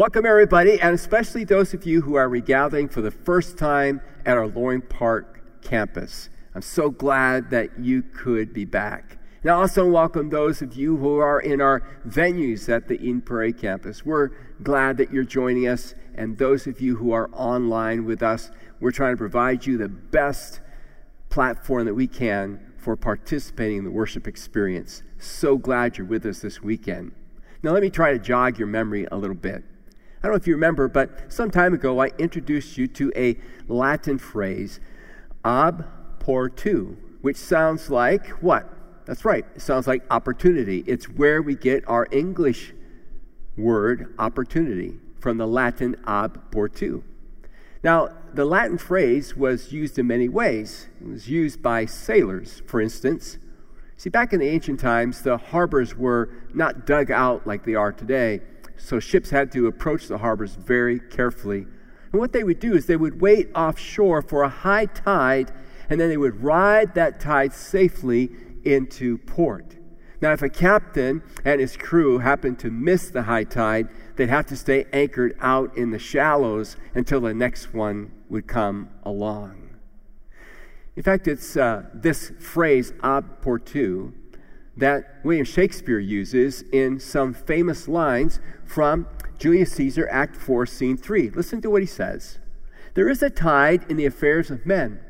Welcome, everybody, and especially those of you who are regathering for the first time at our Loring Park campus. I'm so glad that you could be back. And I also welcome those of you who are in our venues at the Eden Prairie campus. We're glad that you're joining us, and those of you who are online with us, we're trying to provide you the best platform that we can for participating in the worship experience. So glad you're with us this weekend. Now, let me try to jog your memory a little bit. I don't know if you remember, but some time ago I introduced you to a Latin phrase, ab portu, which sounds like what? That's right, it sounds like opportunity. It's where we get our English word opportunity from the Latin ab portu. Now, the Latin phrase was used in many ways. It was used by sailors, for instance. See, back in the ancient times, the harbors were not dug out like they are today so ships had to approach the harbors very carefully. And what they would do is they would wait offshore for a high tide, and then they would ride that tide safely into port. Now, if a captain and his crew happened to miss the high tide, they'd have to stay anchored out in the shallows until the next one would come along. In fact, it's uh, this phrase, ab portu, that William Shakespeare uses in some famous lines from Julius Caesar, Act 4, Scene 3. Listen to what he says There is a tide in the affairs of men,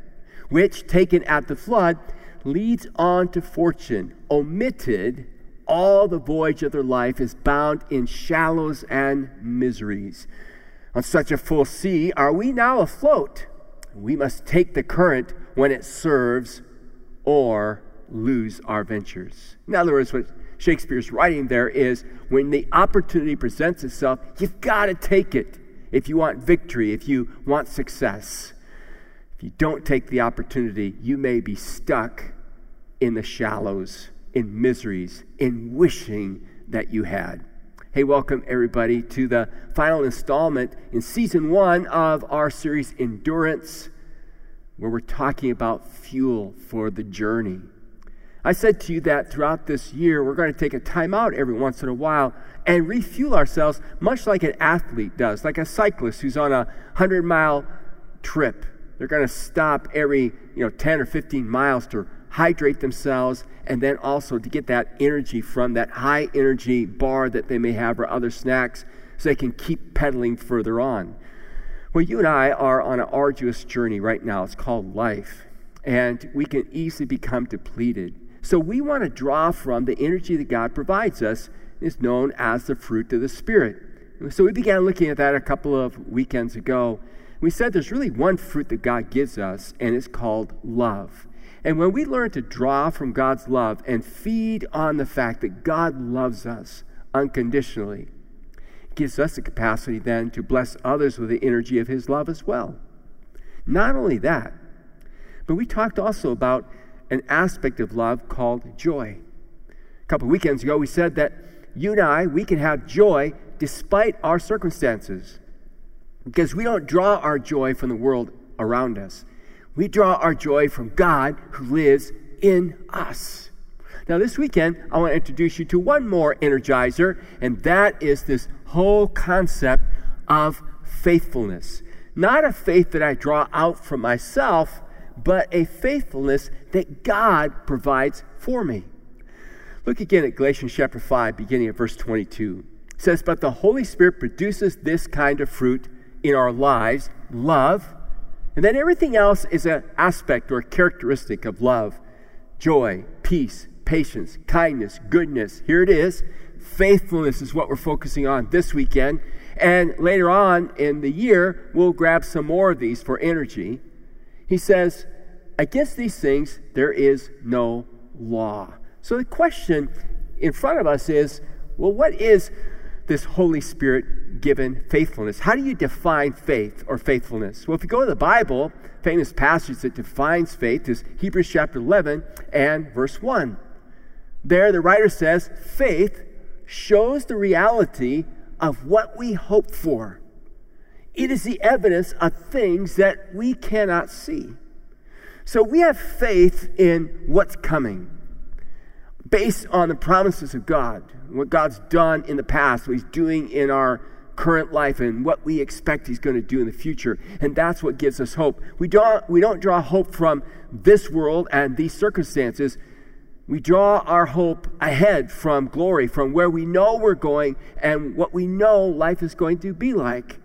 which, taken at the flood, leads on to fortune. Omitted, all the voyage of their life is bound in shallows and miseries. On such a full sea are we now afloat. We must take the current when it serves, or lose our ventures. In other words, what Shakespeare's writing there is when the opportunity presents itself, you've got to take it if you want victory, if you want success. If you don't take the opportunity, you may be stuck in the shallows, in miseries, in wishing that you had. Hey, welcome everybody to the final installment in season one of our series, Endurance, where we're talking about fuel for the journey. I said to you that throughout this year, we're going to take a time out every once in a while and refuel ourselves, much like an athlete does, like a cyclist who's on a 100 mile trip. They're going to stop every you know, 10 or 15 miles to hydrate themselves and then also to get that energy from that high energy bar that they may have or other snacks so they can keep pedaling further on. Well, you and I are on an arduous journey right now. It's called life. And we can easily become depleted. So we want to draw from the energy that God provides us. It's known as the fruit of the Spirit. So we began looking at that a couple of weekends ago. We said there's really one fruit that God gives us, and it's called love. And when we learn to draw from God's love and feed on the fact that God loves us unconditionally, it gives us the capacity then to bless others with the energy of His love as well. Not only that, but we talked also about an aspect of love called joy. A couple weekends ago, we said that you and I, we can have joy despite our circumstances because we don't draw our joy from the world around us. We draw our joy from God who lives in us. Now, this weekend, I want to introduce you to one more energizer, and that is this whole concept of faithfulness. Not a faith that I draw out from myself, but a faithfulness that God provides for me. Look again at Galatians chapter 5, beginning at verse 22. It says, But the Holy Spirit produces this kind of fruit in our lives love, And then everything else is an aspect or a characteristic of love joy, peace, patience, kindness, goodness. Here it is. Faithfulness is what we're focusing on this weekend. And later on in the year, we'll grab some more of these for energy. He says, Against these things, there is no law. So the question in front of us is well, what is this Holy Spirit given faithfulness? How do you define faith or faithfulness? Well, if you go to the Bible, famous passage that defines faith is Hebrews chapter 11 and verse 1. There, the writer says, faith shows the reality of what we hope for. It is the evidence of things that we cannot see. So we have faith in what's coming based on the promises of God, what God's done in the past, what He's doing in our current life, and what we expect He's going to do in the future. And that's what gives us hope. We don't, we don't draw hope from this world and these circumstances. We draw our hope ahead from glory, from where we know we're going and what we know life is going to be like.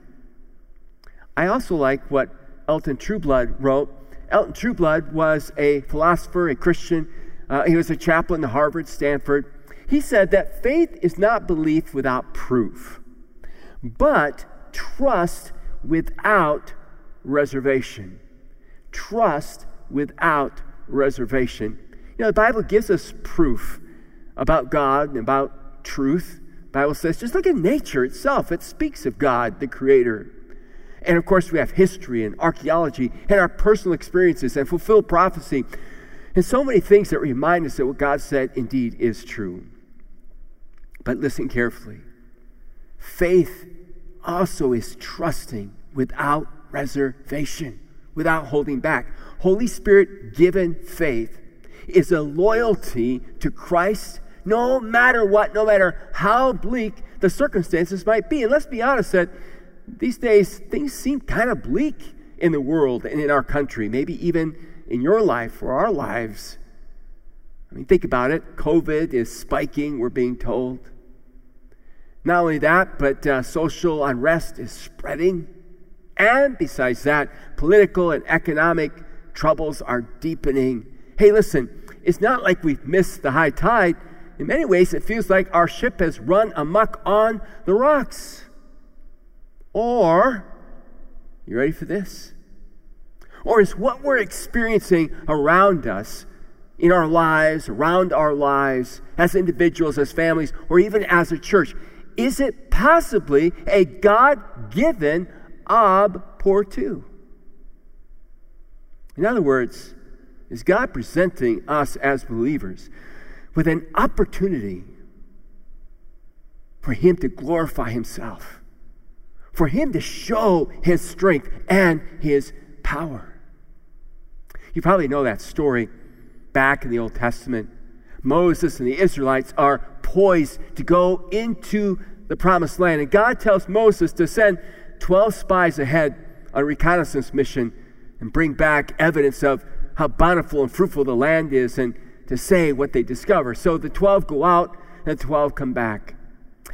I also like what Elton Trueblood wrote. Elton Trueblood was a philosopher, a Christian uh, he was a chaplain to Harvard, Stanford. He said that faith is not belief without proof, but trust without reservation. Trust without reservation. You know, the Bible gives us proof about God and about truth. The Bible says, just look at nature itself. It speaks of God, the Creator. And of course, we have history and archaeology and our personal experiences and fulfilled prophecy and so many things that remind us that what God said indeed is true. But listen carefully. Faith also is trusting without reservation, without holding back. Holy Spirit given faith is a loyalty to Christ no matter what, no matter how bleak the circumstances might be. And let's be honest that these days things seem kind of bleak in the world and in our country, maybe even in your life or our lives. I mean, think about it. COVID is spiking, we're being told. Not only that, but uh, social unrest is spreading. And besides that, political and economic troubles are deepening. Hey, listen, it's not like we've missed the high tide. In many ways, it feels like our ship has run amuck on the rocks. Or, you ready for this? Or is what we're experiencing around us, in our lives, around our lives, as individuals, as families, or even as a church, is it possibly a God given ob portu? In other words, is God presenting us as believers with an opportunity for Him to glorify Himself, for Him to show His strength and His power? You probably know that story back in the Old Testament. Moses and the Israelites are poised to go into the promised land. And God tells Moses to send 12 spies ahead on a reconnaissance mission and bring back evidence of how bountiful and fruitful the land is and to say what they discover. So the 12 go out and the 12 come back.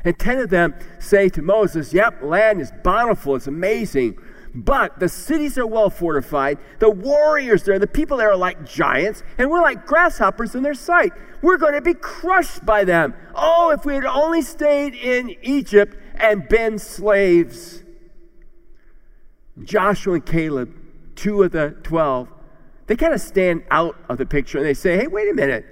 And 10 of them say to Moses, Yep, land is bountiful, it's amazing. But the cities are well fortified. The warriors there, the people there are like giants, and we're like grasshoppers in their sight. We're going to be crushed by them. Oh, if we had only stayed in Egypt and been slaves. Joshua and Caleb, two of the 12, they kind of stand out of the picture and they say, hey, wait a minute.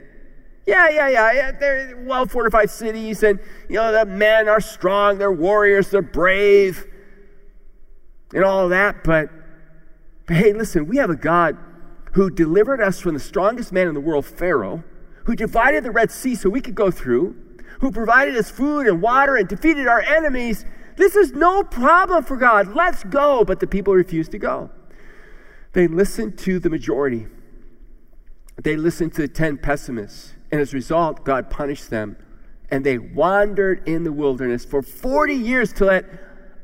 Yeah, yeah, yeah. They're well fortified cities, and you know the men are strong, they're warriors, they're brave and all that. But, but hey, listen, we have a God who delivered us from the strongest man in the world, Pharaoh, who divided the Red Sea so we could go through, who provided us food and water and defeated our enemies. This is no problem for God. Let's go. But the people refused to go. They listened to the majority, they listened to the 10 pessimists. And as a result, God punished them. And they wandered in the wilderness for 40 years till that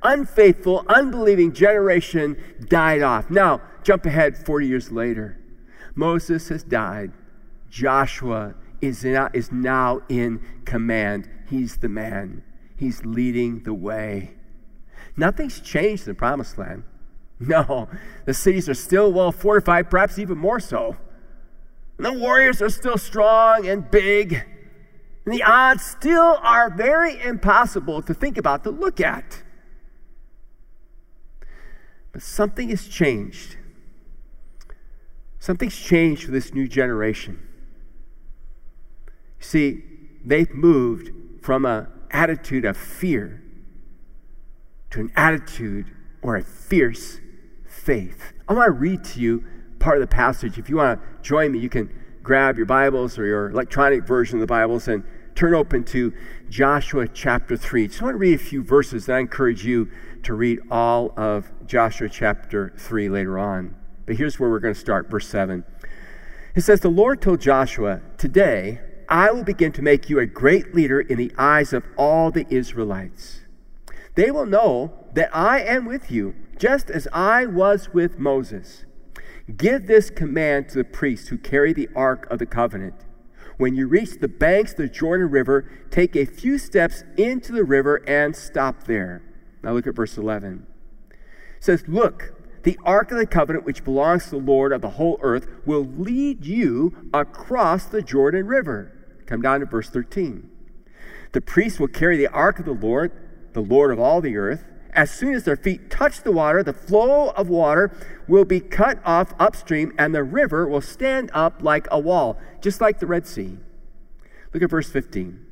unfaithful, unbelieving generation died off. Now, jump ahead 40 years later. Moses has died. Joshua is, is now in command. He's the man, he's leading the way. Nothing's changed in the promised land. No, the cities are still well fortified, perhaps even more so. The warriors are still strong and big. And the odds still are very impossible to think about, to look at. But something has changed. Something's changed for this new generation. See, they've moved from an attitude of fear to an attitude or a fierce faith. I want to read to you part of the passage. If you want to join me, you can grab your Bibles or your electronic version of the Bibles and turn open to Joshua chapter 3. Just want to read a few verses, and I encourage you to read all of Joshua chapter 3 later on. But here's where we're going to start, verse 7. It says, The Lord told Joshua, Today I will begin to make you a great leader in the eyes of all the Israelites. They will know that I am with you, just as I was with Moses. Give this command to the priests who carry the ark of the covenant. When you reach the banks of the Jordan River, take a few steps into the river and stop there. Now look at verse 11. It says, Look, the ark of the covenant, which belongs to the Lord of the whole earth, will lead you across the Jordan River. Come down to verse 13. The priests will carry the ark of the Lord, the Lord of all the earth. As soon as their feet touch the water, the flow of water will be cut off upstream, and the river will stand up like a wall, just like the Red Sea. Look at verse 15.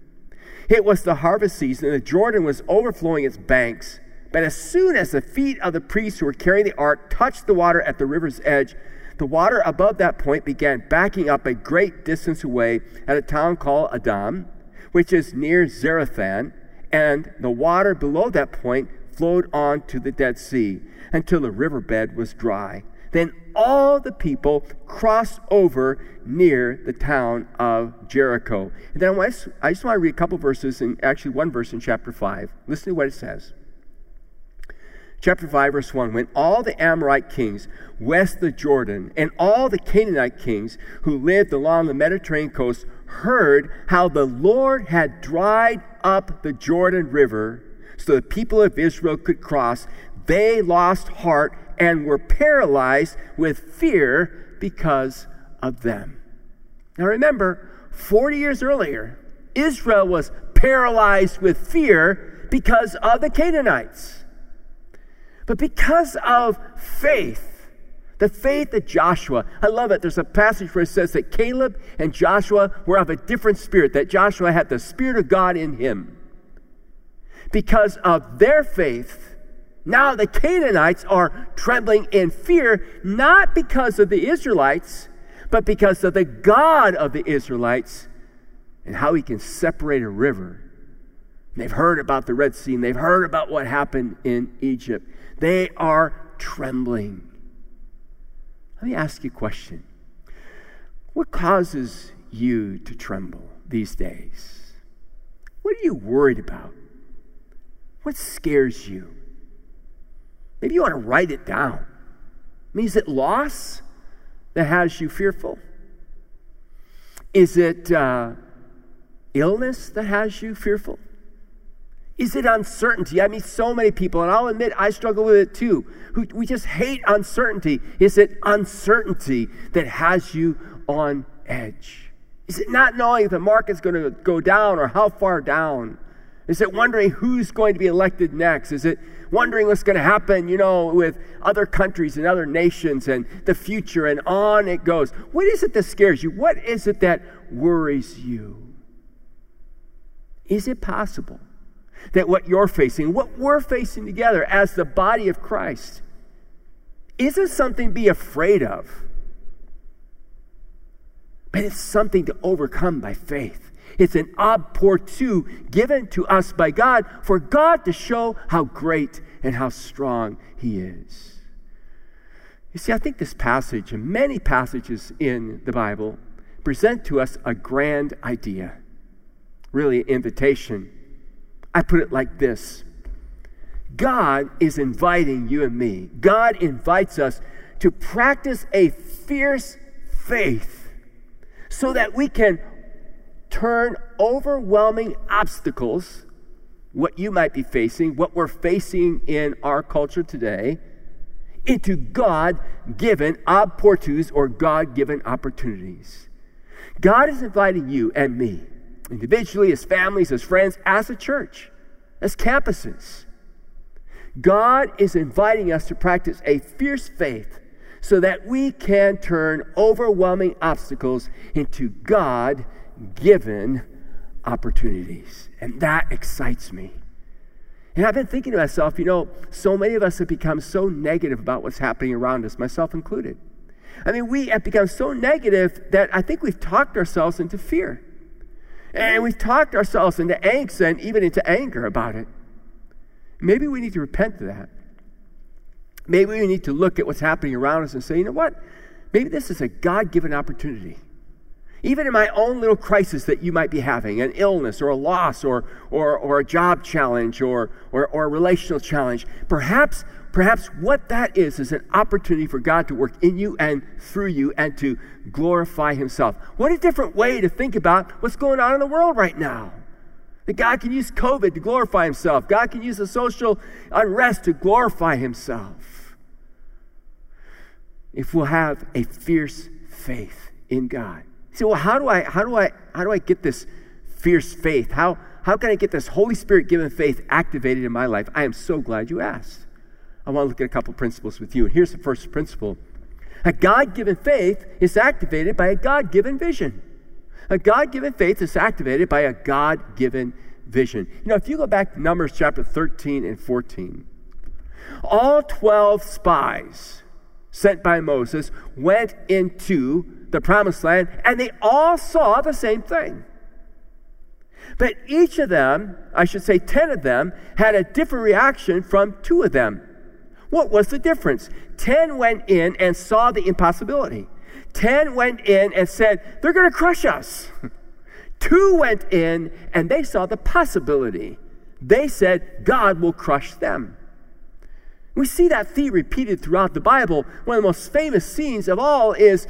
It was the harvest season, and the Jordan was overflowing its banks. But as soon as the feet of the priests who were carrying the ark touched the water at the river's edge, the water above that point began backing up a great distance away at a town called Adam, which is near Zarethan, and the water below that point flowed on to the Dead Sea until the riverbed was dry. Then all the people crossed over near the town of Jericho. And then I just, want to read a couple verses, and actually one verse in chapter 5. Listen to what it says. Chapter 5, verse 1 When all the Amorite kings west of the Jordan and all the Canaanite kings who lived along the Mediterranean coast heard how the Lord had dried up the Jordan River so the people of Israel could cross, they lost heart and were paralyzed with fear because of them. Now remember, 40 years earlier, Israel was paralyzed with fear because of the Canaanites. But because of faith, the faith of Joshua, I love it. There's a passage where it says that Caleb and Joshua were of a different spirit, that Joshua had the Spirit of God in him because of their faith, now the Canaanites are trembling in fear, not because of the Israelites, but because of the God of the Israelites and how he can separate a river. They've heard about the Red Sea and they've heard about what happened in Egypt. They are trembling. Let me ask you a question. What causes you to tremble these days? What are you worried about? What scares you? Maybe you want to write it down. I mean, is it loss that has you fearful? Is it uh, illness that has you fearful? Is it uncertainty? I mean, so many people, and I'll admit I struggle with it too, who we just hate uncertainty. Is it uncertainty that has you on edge? Is it not knowing if the market's going to go down or how far down? Is it wondering who's going to be elected next? Is it wondering what's going to happen, you know, with other countries and other nations and the future and on it goes? What is it that scares you? What is it that worries you? Is it possible that what you're facing, what we're facing together as the body of Christ, isn't something to be afraid of, but it's something to overcome by faith? It's an opportu given to us by God for God to show how great and how strong He is. You see, I think this passage and many passages in the Bible present to us a grand idea, really, an invitation. I put it like this God is inviting you and me, God invites us to practice a fierce faith so that we can turn overwhelming obstacles, what you might be facing, what we're facing in our culture today, into God given opportunities or God given opportunities. God is inviting you and me, individually, as families, as friends, as a church, as campuses. God is inviting us to practice a fierce faith so that we can turn overwhelming obstacles into God given opportunities. And that excites me. And I've been thinking to myself, you know, so many of us have become so negative about what's happening around us, myself included. I mean, we have become so negative that I think we've talked ourselves into fear. And we've talked ourselves into angst and even into anger about it. Maybe we need to repent of that. Maybe we need to look at what's happening around us and say, you know what? Maybe this is a God given opportunity even in my own little crisis that you might be having an illness or a loss or, or, or a job challenge or, or, or a relational challenge perhaps perhaps what that is is an opportunity for god to work in you and through you and to glorify himself. What a different way to think about what's going on in the world right now. That god can use covid to glorify himself. God can use the social unrest to glorify himself. If we'll have a fierce faith in god you say, well, how do I, how do I, how do I get this fierce faith? How, how can I get this Holy Spirit given faith activated in my life? I am so glad you asked. I want to look at a couple principles with you. And here's the first principle a God given faith is activated by a God given vision. A God given faith is activated by a God given vision. You know, if you go back to Numbers chapter 13 and 14, all 12 spies sent by Moses went into the promised land, and they all saw the same thing. But each of them, I should say 10 of them, had a different reaction from two of them. What was the difference? 10 went in and saw the impossibility. 10 went in and said, They're going to crush us. Two went in and they saw the possibility. They said, God will crush them. We see that theme repeated throughout the Bible. One of the most famous scenes of all is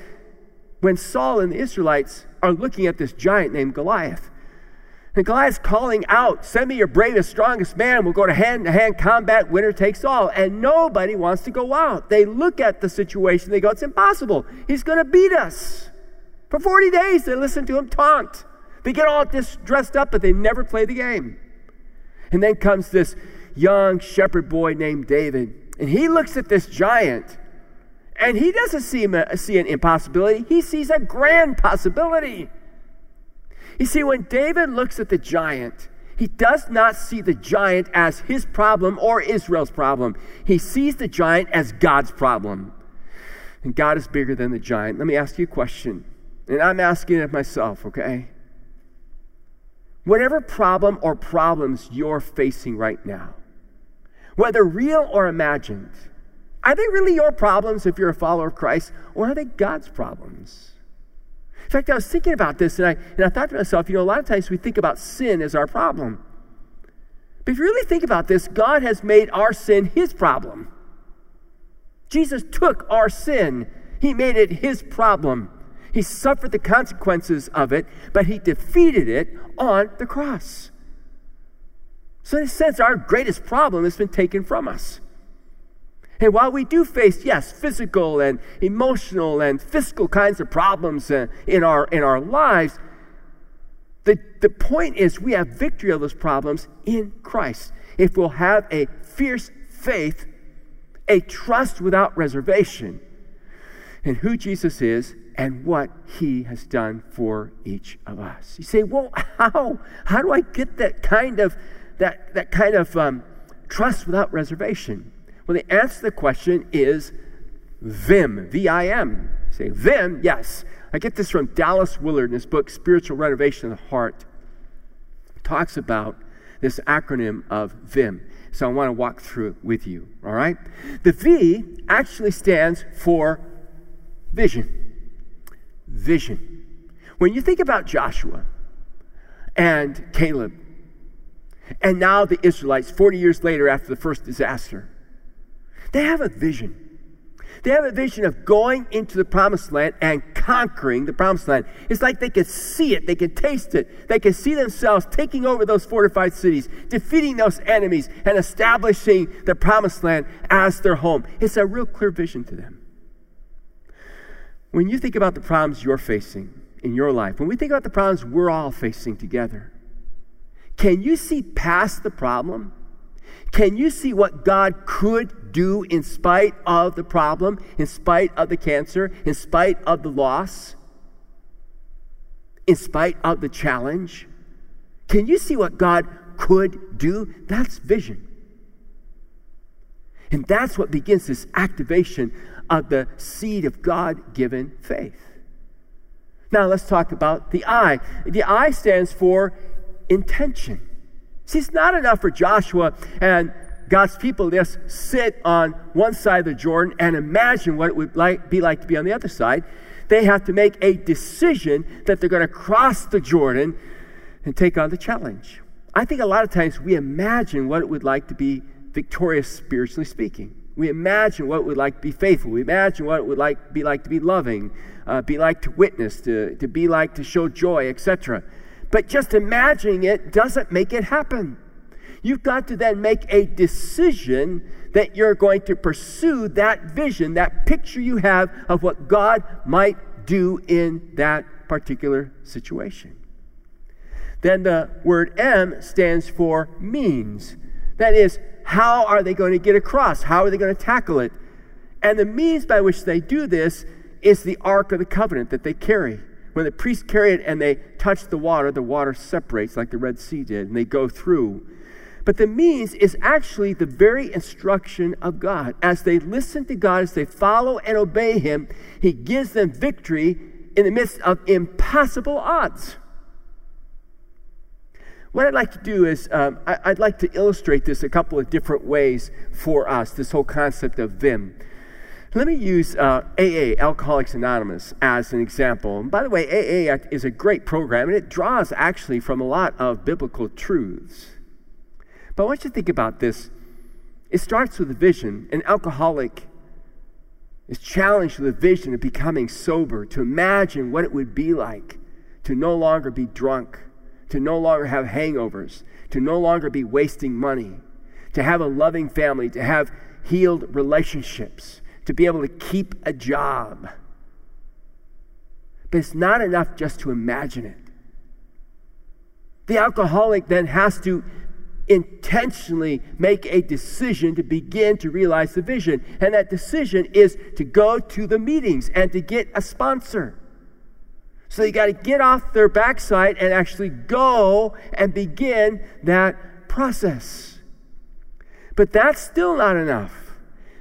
when Saul and the Israelites are looking at this giant named Goliath. And Goliath's calling out, Send me your bravest, strongest man. We'll go to hand to hand combat, winner takes all. And nobody wants to go out. They look at the situation, they go, It's impossible. He's going to beat us. For 40 days, they listen to him taunt. They get all dressed up, but they never play the game. And then comes this young shepherd boy named David. And he looks at this giant and he doesn't see, see an impossibility, he sees a grand possibility. You see, when David looks at the giant, he does not see the giant as his problem or Israel's problem. He sees the giant as God's problem. And God is bigger than the giant. Let me ask you a question. And I'm asking it myself, okay? Whatever problem or problems you're facing right now, whether real or imagined, are they really your problems if you're a follower of Christ, or are they God's problems? In fact, I was thinking about this and I, and I thought to myself, you know, a lot of times we think about sin as our problem. But if you really think about this, God has made our sin his problem. Jesus took our sin, he made it his problem. He suffered the consequences of it, but he defeated it on the cross. So, in a sense, our greatest problem has been taken from us. And while we do face, yes, physical and emotional and fiscal kinds of problems uh, in, our, in our lives, the, the point is we have victory of those problems in Christ. If we'll have a fierce faith, a trust without reservation in who Jesus is and what he has done for each of us. You say, well, how? How do I get that kind of, that, that kind of um, trust without reservation? Well, the answer to the question is Vim, V I M. Say Vim, yes. I get this from Dallas Willard in his book, Spiritual Renovation of the Heart. talks about this acronym of VIM. So I want to walk through it with you, all right? The V actually stands for vision. Vision. When you think about Joshua and Caleb, and now the Israelites, 40 years later after the first disaster, they have a vision. They have a vision of going into the promised land and conquering the promised land. It's like they can see it, they can taste it, they can see themselves taking over those fortified cities, defeating those enemies, and establishing the promised land as their home. It's a real clear vision to them. When you think about the problems you're facing in your life, when we think about the problems we're all facing together, can you see past the problem? Can you see what God could do in spite of the problem, in spite of the cancer, in spite of the loss, in spite of the challenge? Can you see what God could do? That's vision. And that's what begins this activation of the seed of God given faith. Now let's talk about the I. The I stands for intention. See, it's not enough for Joshua and God's people to just sit on one side of the Jordan and imagine what it would like, be like to be on the other side. They have to make a decision that they're going to cross the Jordan and take on the challenge. I think a lot of times we imagine what it would like to be victorious spiritually speaking. We imagine what it would like to be faithful. We imagine what it would like, be like to be loving, uh, be like to witness, to, to be like to show joy, etc. But just imagining it doesn't make it happen. You've got to then make a decision that you're going to pursue that vision, that picture you have of what God might do in that particular situation. Then the word M stands for means. That is, how are they going to get across? How are they going to tackle it? And the means by which they do this is the Ark of the Covenant that they carry. When the priests carry it and they touch the water, the water separates like the Red Sea did, and they go through. But the means is actually the very instruction of God. As they listen to God, as they follow and obey Him, He gives them victory in the midst of impossible odds. What I'd like to do is, um, I, would like to illustrate this a couple of different ways for us, this whole concept of VIM. Let me use uh, AA, Alcoholics Anonymous, as an example. And by the way, AA is a great program, and it draws actually from a lot of biblical truths. But I want you to think about this. It starts with a vision. An alcoholic is challenged with a vision of becoming sober, to imagine what it would be like to no longer be drunk, to no longer have hangovers, to no longer be wasting money, to have a loving family, to have healed relationships to be able to keep a job. But it's not enough just to imagine it. The alcoholic then has to intentionally make a decision to begin to realize the vision. And that decision is to go to the meetings and to get a sponsor. So they got to get off their backside and actually go and begin that process. But that's still not enough.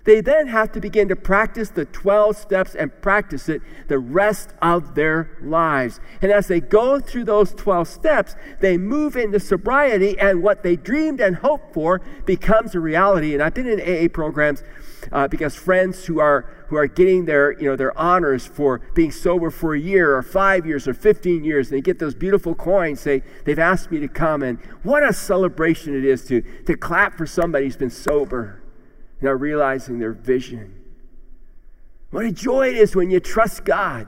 They then have to begin to practice the 12 steps and practice it the rest of their lives. And as they go through those 12 steps, they move into sobriety, and what they dreamed and hoped for becomes a reality. And I've been in AA programs uh, because friends who are who are getting their you know their honors for being sober for a year or five years or 15 years, and they get those beautiful coins. They they've asked me to come, and what a celebration it is to to clap for somebody who's been sober are realizing their vision. What a joy it is when you trust God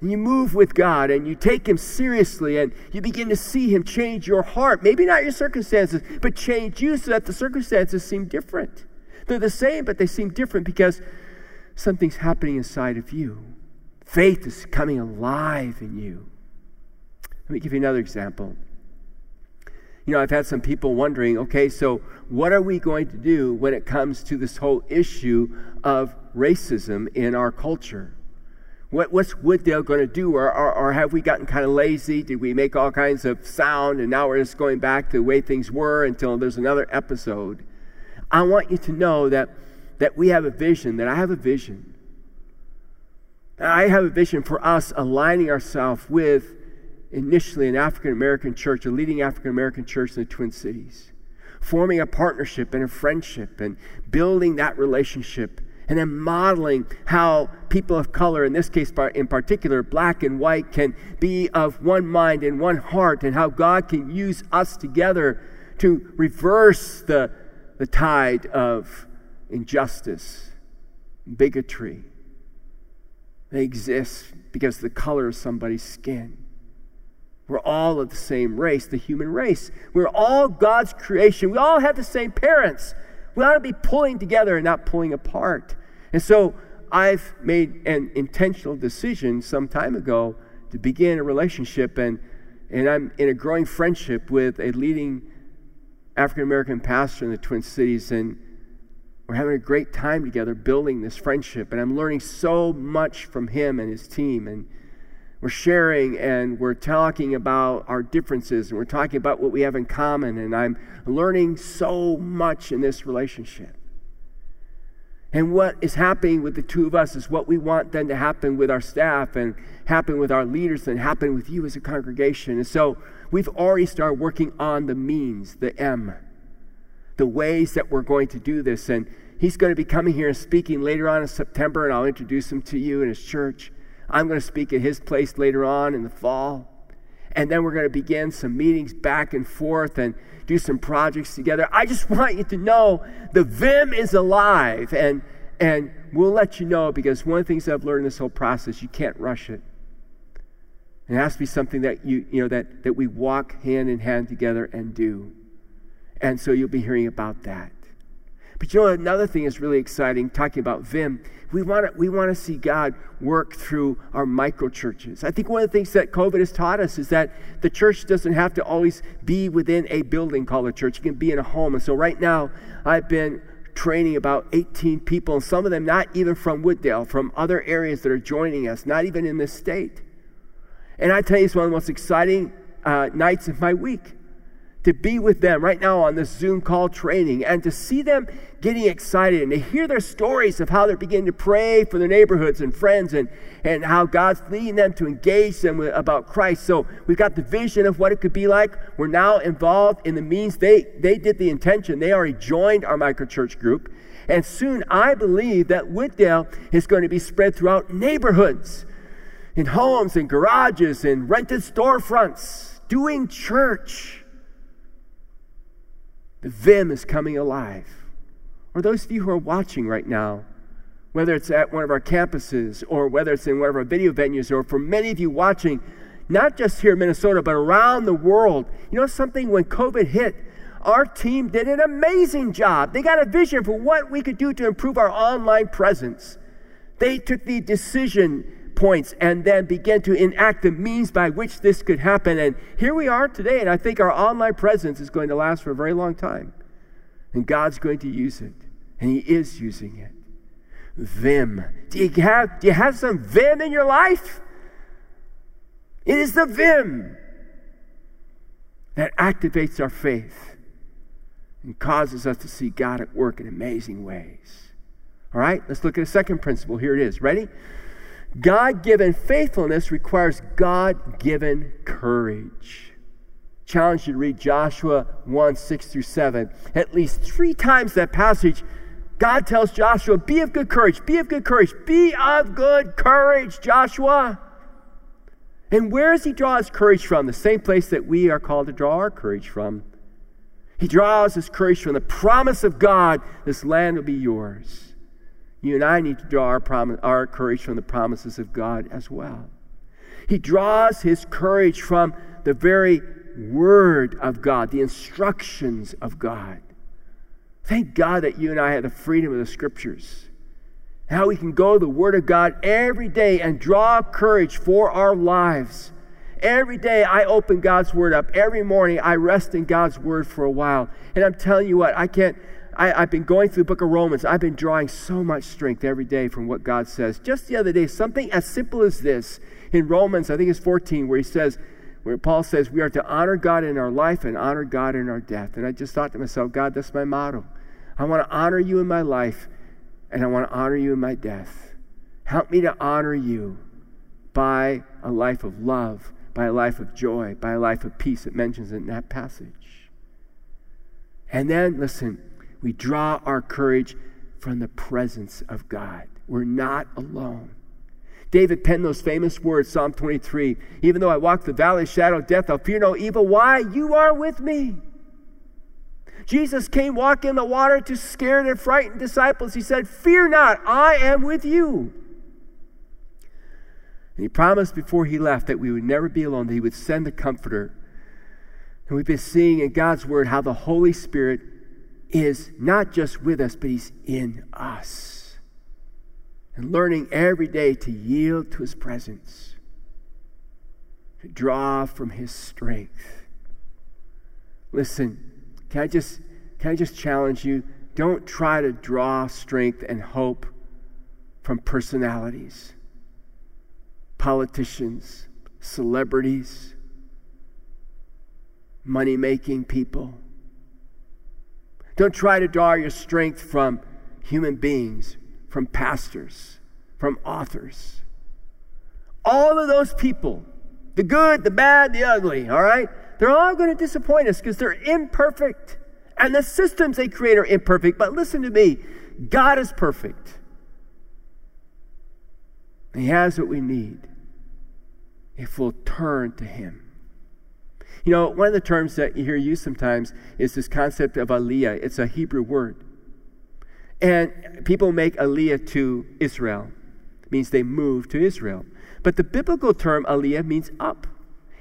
and you move with God and you take Him seriously and you begin to see Him change your heart. Maybe not your circumstances, but change you so that the circumstances seem different. They're the same, but they seem different because something's happening inside of you. Faith is coming alive in you. Let me give you another example you know, I've had some people wondering, okay, so what are we going to do when it comes to this whole issue of racism in our culture? What, what's Wooddale going to do? Or, or, or, have we gotten kind of lazy? Did we make all kinds of sound and now we're just going back to the way things were until there's another episode? I want you to know that, that we have a vision, that I have a vision. I have a vision for us aligning ourselves with initially an African American church, a leading African American church in the Twin Cities, forming a partnership and a friendship and building that relationship and then modeling how people of color, in this case in particular, black and white, can be of one mind and one heart, and how God can use us together to reverse the, the tide of injustice bigotry. They exist because of the color of somebody's skin. We're all of the same race, the human race. We're all God's creation. We all have the same parents. We ought to be pulling together and not pulling apart. And so I've made an intentional decision some time ago to begin a relationship, and, and I'm in a growing friendship with a leading African American pastor in the Twin Cities. And we're having a great time together building this friendship. And I'm learning so much from him and his team. And we're sharing and we're talking about our differences and we're talking about what we have in common. And I'm learning so much in this relationship. And what is happening with the two of us is what we want then to happen with our staff and happen with our leaders and happen with you as a congregation. And so we've already started working on the means, the M, the ways that we're going to do this. And he's going to be coming here and speaking later on in September, and I'll introduce him to you in his church. I'm going to speak at his place later on in the fall. And then we're going to begin some meetings back and forth and do some projects together. I just want you to know the Vim is alive. And, and we'll let you know because one of the things I've learned in this whole process, you can't rush it. It has to be something that you, you know, that, that we walk hand in hand together and do. And so you'll be hearing about that. But you know, another thing is really exciting, talking about Vim. We want to we want to see God work through our micro churches. I think one of the things that COVID has taught us is that the church doesn't have to always be within a building called a church. It can be in a home. And so right now, I've been training about 18 people, and some of them not even from Wooddale, from other areas that are joining us, not even in this state. And I tell you, it's one of the most exciting uh, nights of my week to be with them right now on this Zoom call training and to see them getting excited and to hear their stories of how they're beginning to pray for their neighborhoods and friends and, and how God's leading them to engage them with, about Christ. So we've got the vision of what it could be like. We're now involved in the means. They, they did the intention. They already joined our microchurch group. And soon I believe that Wooddale is going to be spread throughout neighborhoods, in homes, in garages, in rented storefronts, doing church the Vim is coming alive. Or those of you who are watching right now, whether it's at one of our campuses or whether it's in one of our video venues, or for many of you watching, not just here in Minnesota, but around the world, you know something? When COVID hit, our team did an amazing job. They got a vision for what we could do to improve our online presence. They took the decision points and then begin to enact the means by which this could happen. And here we are today, and I think our online presence is going to last for a very long time. And God's going to use it, and He is using it. Vim. Do you have, do you have some vim in your life? It is the vim that activates our faith and causes us to see God at work in amazing ways. All right, let's look at a second principle. Here it is. Ready? God given faithfulness requires God given courage. Challenge you to read Joshua 1 6 through 7. At least three times that passage, God tells Joshua, Be of good courage, be of good courage, be of good courage, Joshua. And where does he draw his courage from? The same place that we are called to draw our courage from. He draws his courage from the promise of God this land will be yours. You and I need to draw our, prom- our courage from the promises of God as well. He draws his courage from the very word of God, the instructions of God. Thank God that you and I have the freedom of the scriptures. How we can go to the Word of God every day and draw courage for our lives. Every day I open God's Word up. Every morning I rest in God's Word for a while. And I'm telling you what, I can't, I, have been going through the book of Romans. I've been drawing so much strength every day from what God says. Just the other day, something as simple as this in Romans, I think it's 14, where he says, where Paul says, we are to honor God in our life and honor God in our death. And I just thought to myself, God, that's my motto. I want to honor you in my life and I want to honor you in my death. Help me to honor you by a life of love, by a life of joy, by a life of peace. It mentions it in that passage. And then, listen, we draw our courage from the presence of God. We're not alone. David penned those famous words, Psalm 23 Even though I walk the valley of shadow of death, I'll fear no evil. Why? You are with me. Jesus came walking in the water to scared and frightened disciples. He said, Fear not, I am with you. And he promised before he left that we would never be alone, that he would send the Comforter. And we've been seeing in God's Word how the Holy Spirit is not just with us, but he's in us. And learning every day to yield to his presence, to draw from his strength. Listen, can I just can I just challenge you? Don't try to draw strength and hope from personalities, politicians, celebrities, money making people. Don't try to draw your strength from human beings, from pastors, from authors. All of those people, the good, the bad, the ugly, all right? They're all going to disappoint us because they're imperfect. And the systems they create are imperfect. But listen to me God is perfect. He has what we need if we'll turn to Him. You know, one of the terms that you hear used sometimes is this concept of aliyah. It's a Hebrew word. And people make aliyah to Israel. It means they move to Israel. But the biblical term aliyah means up.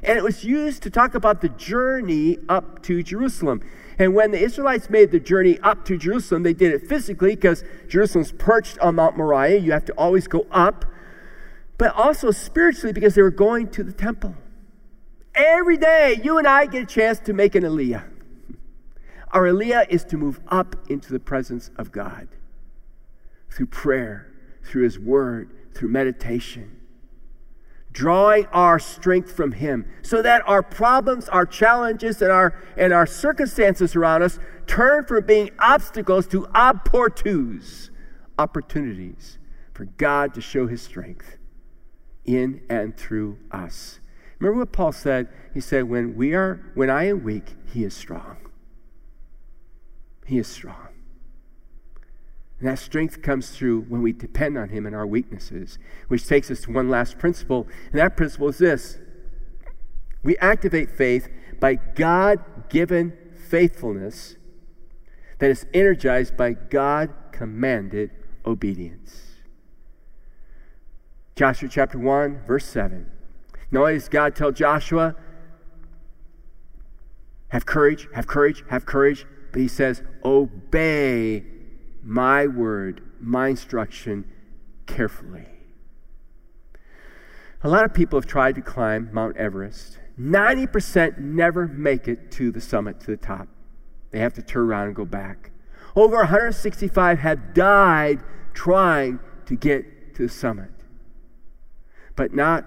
And it was used to talk about the journey up to Jerusalem. And when the Israelites made the journey up to Jerusalem, they did it physically because Jerusalem's perched on Mount Moriah. You have to always go up. But also spiritually because they were going to the temple. Every day, you and I get a chance to make an aliyah. Our aliyah is to move up into the presence of God through prayer, through His Word, through meditation drawing our strength from him so that our problems our challenges and our and our circumstances around us turn from being obstacles to opportunities opportunities for god to show his strength in and through us remember what paul said he said when we are when i am weak he is strong he is strong and that strength comes through when we depend on Him in our weaknesses, which takes us to one last principle. And that principle is this we activate faith by God given faithfulness that is energized by God commanded obedience. Joshua chapter 1, verse 7. Only does God tell Joshua, have courage, have courage, have courage, but he says, obey my word, my instruction carefully. A lot of people have tried to climb Mount Everest. 90% never make it to the summit, to the top. They have to turn around and go back. Over 165 have died trying to get to the summit. But not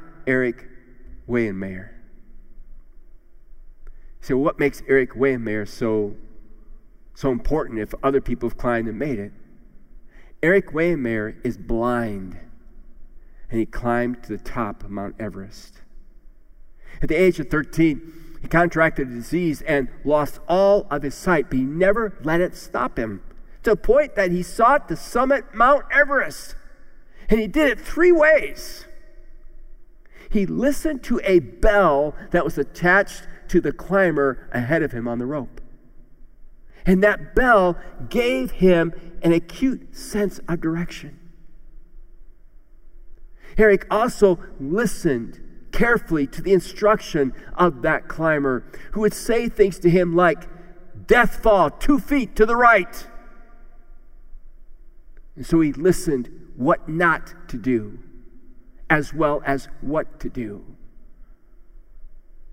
Erik Weihenmayer. So, what makes Erik Weihenmayer so so important if other people have climbed and made it. Erik Weihenmayer is blind, and he climbed to the top of Mount Everest. At the age of 13, he contracted a disease and lost all of his sight, but he never let it stop him to the point that he sought to summit Mount Everest. And he did it three ways. He listened to a bell that was attached to the climber ahead of him on the rope. And that bell gave him an acute sense of direction. Erik also listened carefully to the instruction of that climber who would say things to him like, Death fall two feet to the right. And so he listened what not to do, as well as what to do.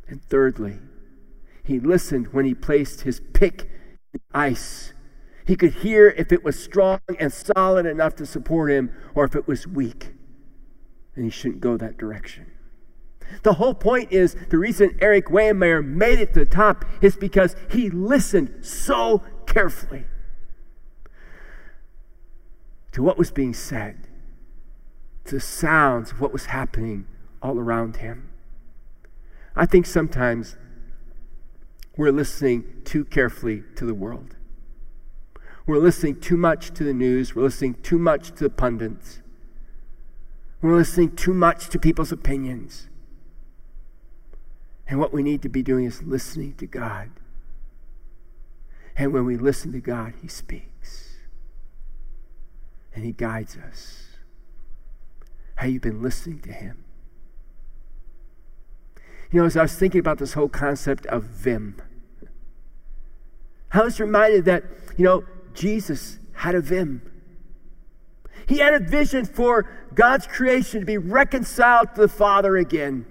And thirdly, he listened when he placed his pick in ice. He could hear if it was strong and solid enough to support him or if it was weak. And he shouldn't go that direction. The whole point is the reason Erik Weihenmayer made it to the top is because he listened so carefully to what was being said, to sounds of what was happening all around him. I think sometimes we're listening too carefully to the world. We're listening too much to the news. We're listening too much to the pundits. We're listening too much to people's opinions. And what we need to be doing is listening to God. And when we listen to God, He speaks. And He guides us. Have you been listening to Him? You know, as I was thinking about this whole concept of Vim, I was reminded that, you know, Jesus had a Vim. He had a vision for God's creation to be reconciled to the Father again.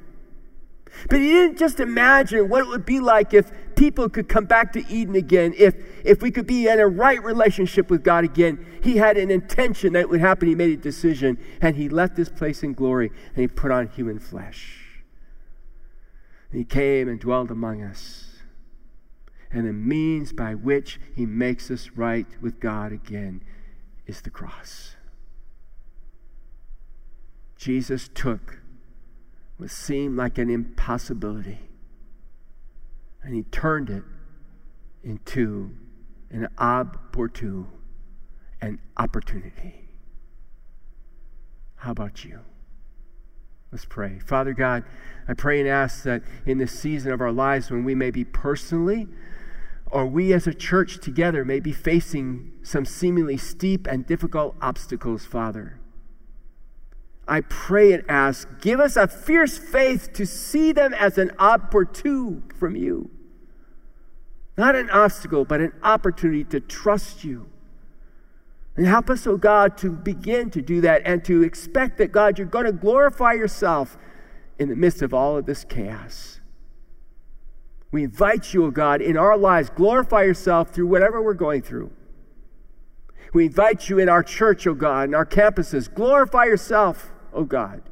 But he didn't just imagine what it would be like if people could come back to Eden again, if, if we could be in a right relationship with God again. He had an intention that it would happen. He made a decision, and he left this place in glory, and he put on human flesh. And he came and dwelled among us. And the means by which he makes us right with God again is the cross. Jesus took what seemed like an impossibility and he turned it into an opportunity, an opportunity. How about you? Let's pray. Father God, I pray and ask that in this season of our lives when we may be personally or we as a church together may be facing some seemingly steep and difficult obstacles, Father. I pray and ask, give us a fierce faith to see them as an opportunity from you. Not an obstacle, but an opportunity to trust you. And help us, oh God, to begin to do that and to expect that, God, you're going to glorify yourself in the midst of all of this chaos. We invite you, oh God, in our lives, glorify yourself through whatever we're going through. We invite you in our church, oh God, in our campuses, glorify yourself oh God,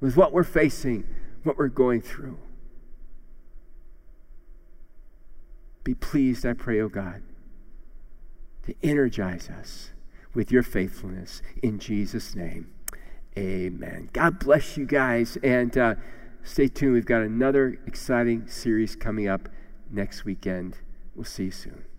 with what we're facing, what we're going through. Be pleased, I pray, oh God, to energize us with your faithfulness in Jesus' name. Amen. God bless you guys. And uh, stay tuned. We've got another exciting series coming up next weekend. We'll see you soon.